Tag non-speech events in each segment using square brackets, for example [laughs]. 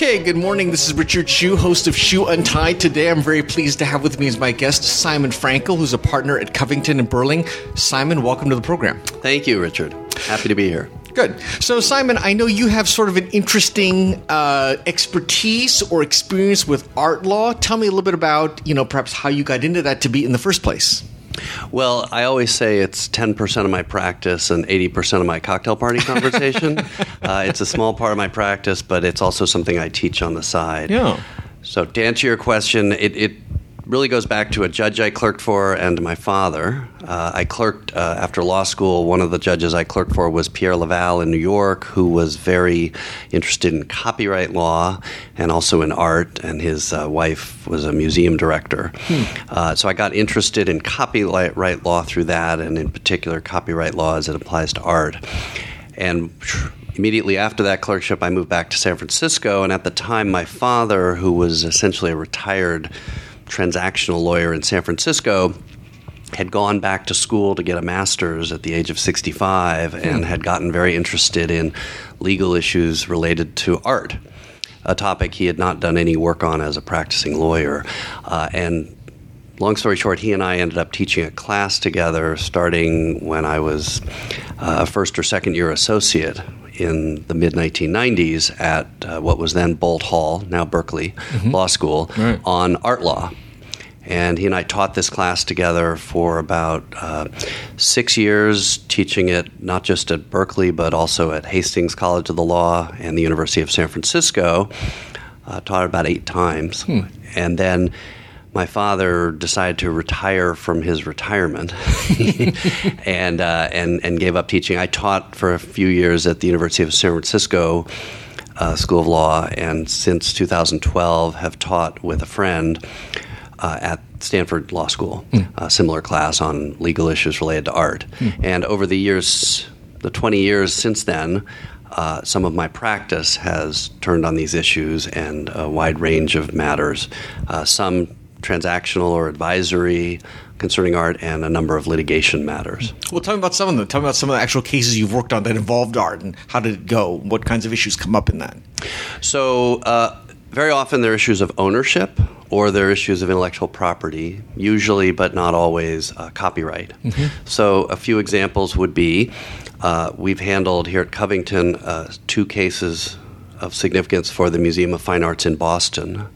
Okay, good morning. This is Richard Hsu, host of Hsu Untied. Today I'm very pleased to have with me as my guest Simon Frankel, who's a partner at Covington and Burling. Simon, welcome to the program. Thank you, Richard. Happy to be here. Good. So, Simon, I know you have sort of an interesting uh, expertise or experience with art law. Tell me a little bit about, you know, perhaps how you got into that to be in the first place. Well, I always say it's 10% of my practice and 80% of my cocktail party conversation. [laughs] uh, it's a small part of my practice, but it's also something I teach on the side. Yeah. So, to answer your question, it, it really goes back to a judge I clerked for and my father. Uh, I clerked uh, after law school. One of the judges I clerked for was Pierre Leval in New York, who was very interested in copyright law and also in art, and his uh, wife was a museum director. Hmm. Uh, so I got interested in copyright law through that, and in particular, copyright law as it applies to art. And immediately after that clerkship, I moved back to San Francisco, and at the time, my father, who was essentially a retired transactional lawyer in San Francisco, had gone back to school to get a master's at the age of 65 and hmm. had gotten very interested in legal issues related to art, a topic he had not done any work on as a practicing lawyer. Uh, and long story short, he and I ended up teaching a class together starting when I was uh, a first or second year associate in the mid 1990s at uh, what was then Boalt Hall, now Berkeley mm-hmm. Law School, right. on art law. And he and I taught this class together for about uh, six years, teaching it not just at Berkeley, but also at Hastings College of the Law and the University of San Francisco. Uh, taught it about eight times. Hmm. And then my father decided to retire from his retirement [laughs] and, uh, and, and gave up teaching. I taught for a few years at the University of San Francisco uh, School of Law, and since 2012 have taught with a friend uh, at Stanford Law School, mm. a similar class on legal issues related to art. Mm. And over the years, the 20 years since then, uh, some of my practice has turned on these issues and a wide range of matters, uh, some transactional or advisory concerning art, and a number of litigation matters. Well, tell me about some of them. Tell me about some of the actual cases you've worked on that involved art, and how did it go? What kinds of issues come up in that? So, uh, very often there are issues of ownership or there are issues of intellectual property, usually but not always uh, copyright. Mm-hmm. So, a few examples would be uh, we've handled here at Covington uh, two cases of significance for the Museum of Fine Arts in Boston.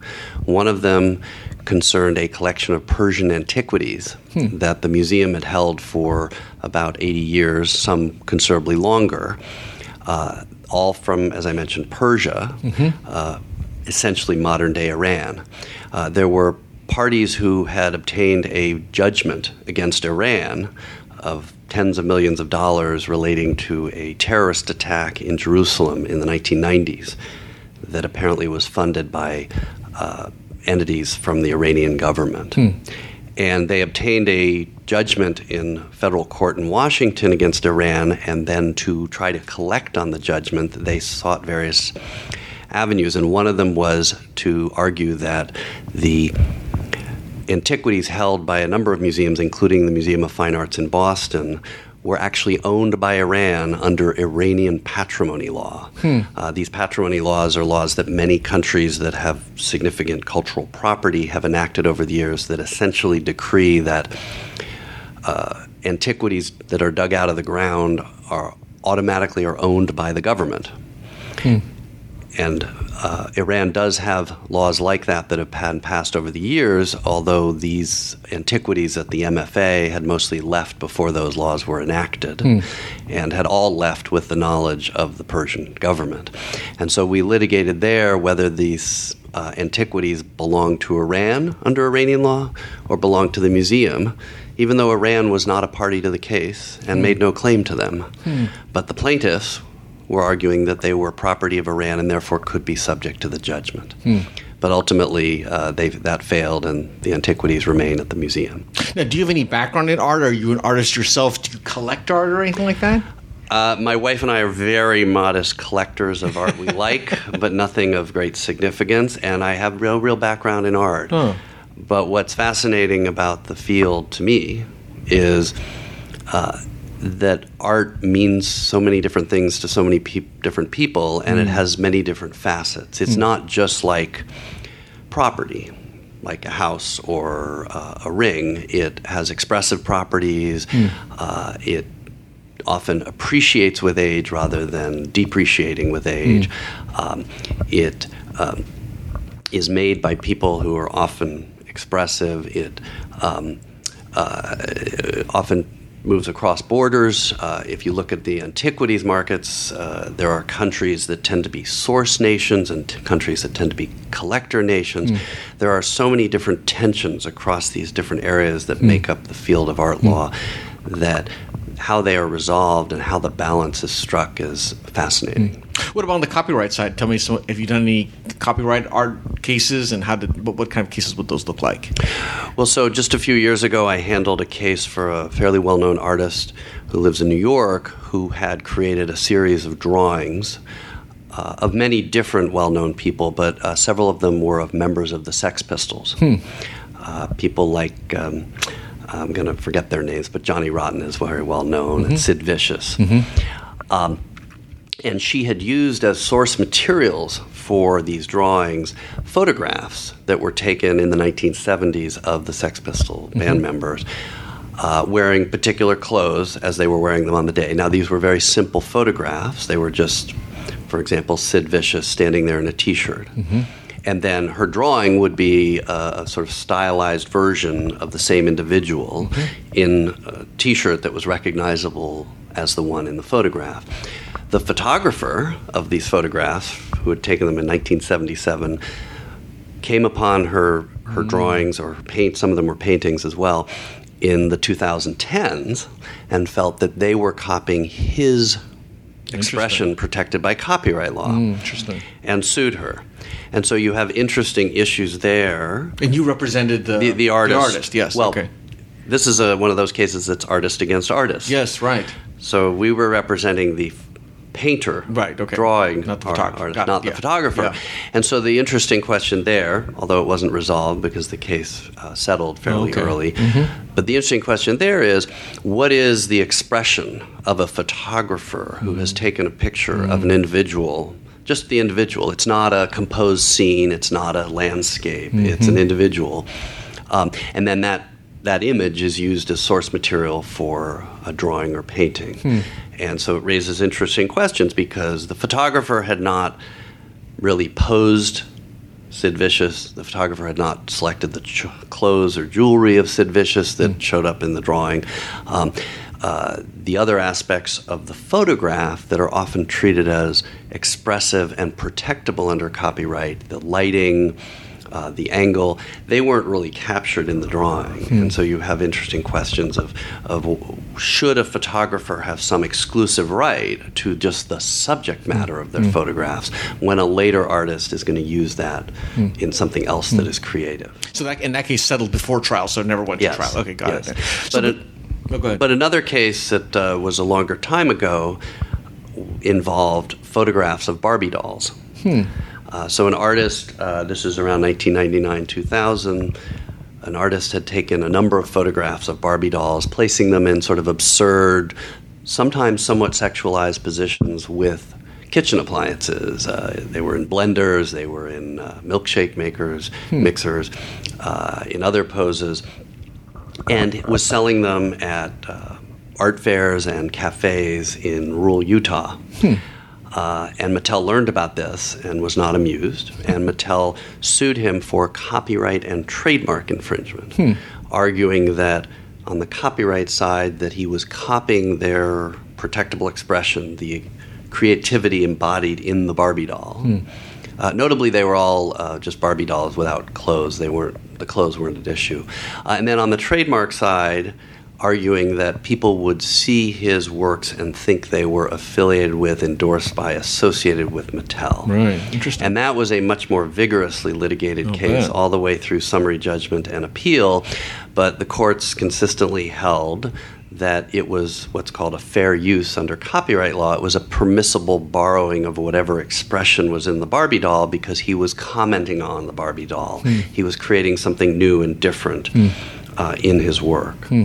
One of them concerned a collection of Persian antiquities hmm. that the museum had held for about 80 years, some considerably longer, uh, all from, as I mentioned, Persia. Mm-hmm uh, essentially modern day Iran. Uh, there were parties who had obtained a judgment against Iran of tens of millions of dollars relating to a terrorist attack in Jerusalem in the 1990s that apparently was funded by uh, entities from the Iranian government. Hmm. And they obtained a judgment in federal court in Washington against Iran, and then to try to collect on the judgment, they sought various avenues, and one of them was to argue that the antiquities held by a number of museums, including the Museum of Fine Arts in Boston, were actually owned by Iran under Iranian patrimony law. Hmm. Uh, these patrimony laws are laws that many countries that have significant cultural property have enacted over the years that essentially decree that uh, antiquities that are dug out of the ground are automatically are owned by the government. Hmm and uh, Iran does have laws like that that have been passed over the years, although these antiquities at the MFA had mostly left before those laws were enacted mm. and had all left with the knowledge of the Persian government. And so we litigated there whether these uh, antiquities belonged to Iran under Iranian law or belonged to the museum even though Iran was not a party to the case and mm. made no claim to them. Mm. But the plaintiffs were arguing that they were property of Iran and therefore could be subject to the judgment. Hmm. But ultimately, uh, that failed, and the antiquities remain at the museum. Now, do you have any background in art? Are you an artist yourself? Do you collect art or anything like that? Uh, my wife and I are very modest collectors of art we [laughs] like, but nothing of great significance. And I have real, real background in art. Huh. But what's fascinating about the field to me is uh, that art means so many different things to so many peop different people, and it has many different facets. It's not just like property, like a house or uh, a ring. It has expressive properties. Uh, it often appreciates with age rather than depreciating with age. Um, it um, is made by people who are often expressive. It um, uh, often moves across borders. Uh, if you look at the antiquities markets, uh, there are countries that tend to be source nations and t- countries that tend to be collector nations. There are so many different tensions across these different areas that make up the field of art law that how they are resolved and how the balance is struck is fascinating. What about on the copyright side? Tell me, some, have you done any copyright art cases, and how did what, what kind of cases would those look like? Well, so just a few years ago, I handled a case for a fairly well known artist who lives in New York who had created a series of drawings. Uh, of many different well known people, but uh, several of them were of members of the Sex Pistols. Uh, people like, um, I'm going to forget their names, but Johnny Rotten is very well known, and Sid Vicious. Um, and she had used as source materials for these drawings photographs that were taken in the 1970s of the Sex Pistol band mm-hmm. members uh, wearing particular clothes as they were wearing them on the day. Now, these were very simple photographs. They were just, for example, Sid Vicious standing there in a t shirt. Mm-hmm. And then her drawing would be a, a sort of stylized version of the same individual mm-hmm. in a t shirt that was recognizable as the one in the photograph. The photographer of these photographs, who had taken them in 1977, came upon her her mm. drawings or paint. Some of them were paintings as well in the 2010s, and felt that they were copying his expression protected by copyright law, mm, Interesting. and sued her. And so you have interesting issues there. And you represented the The, the artist. The artist, yes. Well, okay. this is a, one of those cases that's artist against artist. Yes, right. So we were representing the painter, Right, okay. drawing Not the photographer. artist, Got it, not the yeah. photographer. Yeah. And so the interesting question there, although it wasn't resolved because the case uh, settled fairly Okay. Mm-hmm. early, but the interesting question there is, what is the expression of a photographer who has Mm-hmm. taken a picture of an individual? Just the individual. It's not a composed scene. It's not a landscape. It's Mm-hmm. an individual, um, and then that that image is used as source material for a drawing or painting. Hmm. And so it raises interesting questions because the photographer had not really posed Sid Vicious. The photographer had not selected the ch- clothes or jewelry of Sid Vicious that showed up in the drawing. Um, uh, the other aspects of the photograph that are often treated as expressive and protectable under copyright, the lighting, uh, the angle, they weren't really captured in the drawing. Hmm. And so you have interesting questions of, of should a photographer have some exclusive right to just the subject hmm. matter of their hmm. photographs when a later artist is going to use that in something else that is creative? So that in that case settled before trial, so it never went Yes, to trial. Okay, got yes. it. So, But it- oh, go ahead. But another case that uh, was a longer time ago involved photographs of Barbie dolls. Uh, so, an artist, uh, this is around 1999 2000, an artist had taken a number of photographs of Barbie dolls, placing them in sort of absurd, sometimes somewhat sexualized positions with kitchen appliances. Uh, they were in blenders, they were in uh, milkshake makers, mixers, uh, in other poses and was selling them at uh, art fairs and cafes in rural Utah. Uh, and Mattel learned about this and was not amused. And Mattel sued him for copyright and trademark infringement, arguing that on the copyright side that he was copying their protectable expression, the creativity embodied in the Barbie doll. Uh, notably, they were all uh, just Barbie dolls without clothes. They weren't the clothes weren't an issue. Uh, and then on the trademark side, arguing that people would see his works and think they were affiliated with, endorsed by, associated with Mattel. Right, interesting. And that was a much more vigorously litigated case, bet. all the way through summary judgment and appeal. But the courts consistently held that it was what's called a fair use under copyright law. It was a permissible borrowing of whatever expression was in the Barbie doll because he was commenting on the Barbie doll. Hmm. He was creating something new and different hmm. uh, in his work. Hmm.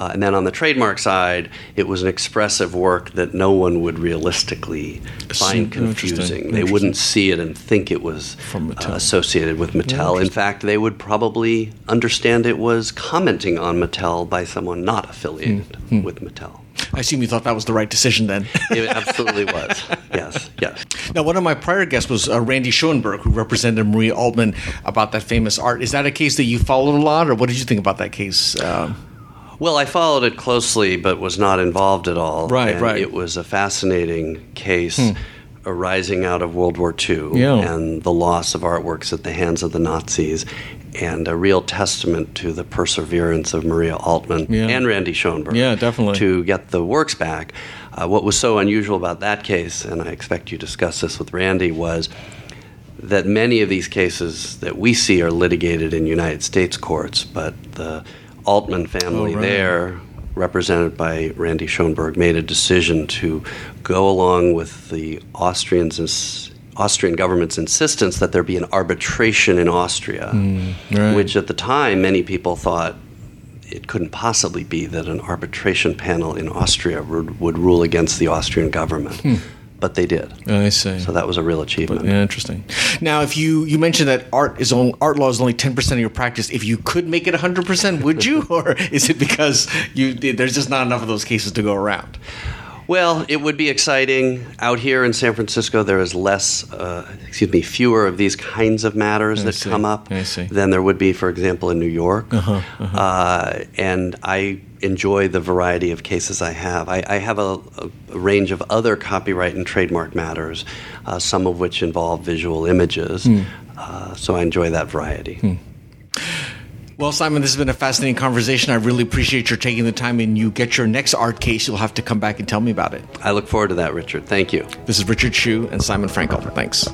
Uh, and then on the trademark side, it was an expressive work that no one would realistically find Interesting. confusing. They Interesting. wouldn't see it and think it was From uh, associated with Mattel. In fact, they would probably understand it was commenting on Mattel by someone not affiliated Hmm. with Mattel. I assume you thought that was the right decision then. [laughs] It absolutely was. [laughs] Yes, yes. now, one of my prior guests was uh, Randy Schoenberg, who represented Marie Altmann about that famous art. Is that a case that you followed a lot, or what did you think about that case? Um, Well, I followed it closely, but was not involved at all. Right, And right. Hmm. It was a fascinating case arising out of World War II Yeah. and the loss of artworks at the hands of the Nazis, and a real testament to the perseverance of Maria Altmann Yeah. and Randy Schoenberg. Yeah, definitely. To get the works back. Uh, what was so unusual about that case, and I expect you to discuss this with Randy, was that many of these cases that we see are litigated in United States courts, but the Altmann family Oh, right. there, represented by Randy Schoenberg, made a decision to go along with the Austrians' Austrian government's insistence that there be an arbitration in Austria, Hmm, right. which at the time many people thought it couldn't possibly be that an arbitration panel in Austria would, would rule against the Austrian government. But they did. I see. So that was a real achievement. Yeah, interesting. Now, if you you mentioned that art is on, art law is only ten percent of your practice, if you could make it hundred percent, would you, [laughs] or is it because you there's just not enough of those cases to go around? Well, it would be exciting. Out here in San Francisco, there is less, uh, excuse me, fewer of these kinds of matters I that see. come up than there would be, for example, in New York. Uh-huh, Uh, and I enjoy the variety of cases I have. I, I have a, a range of other copyright and trademark matters, uh, some of which involve visual images. Hmm. Uh, so I enjoy that variety. Well, Simon, this has been a fascinating conversation. I really appreciate your taking the time. And you get your next art case, you'll have to come back and tell me about it. I look forward to that, Richard. Thank you. This is Richard Hsu and Simon Frankel. Thanks.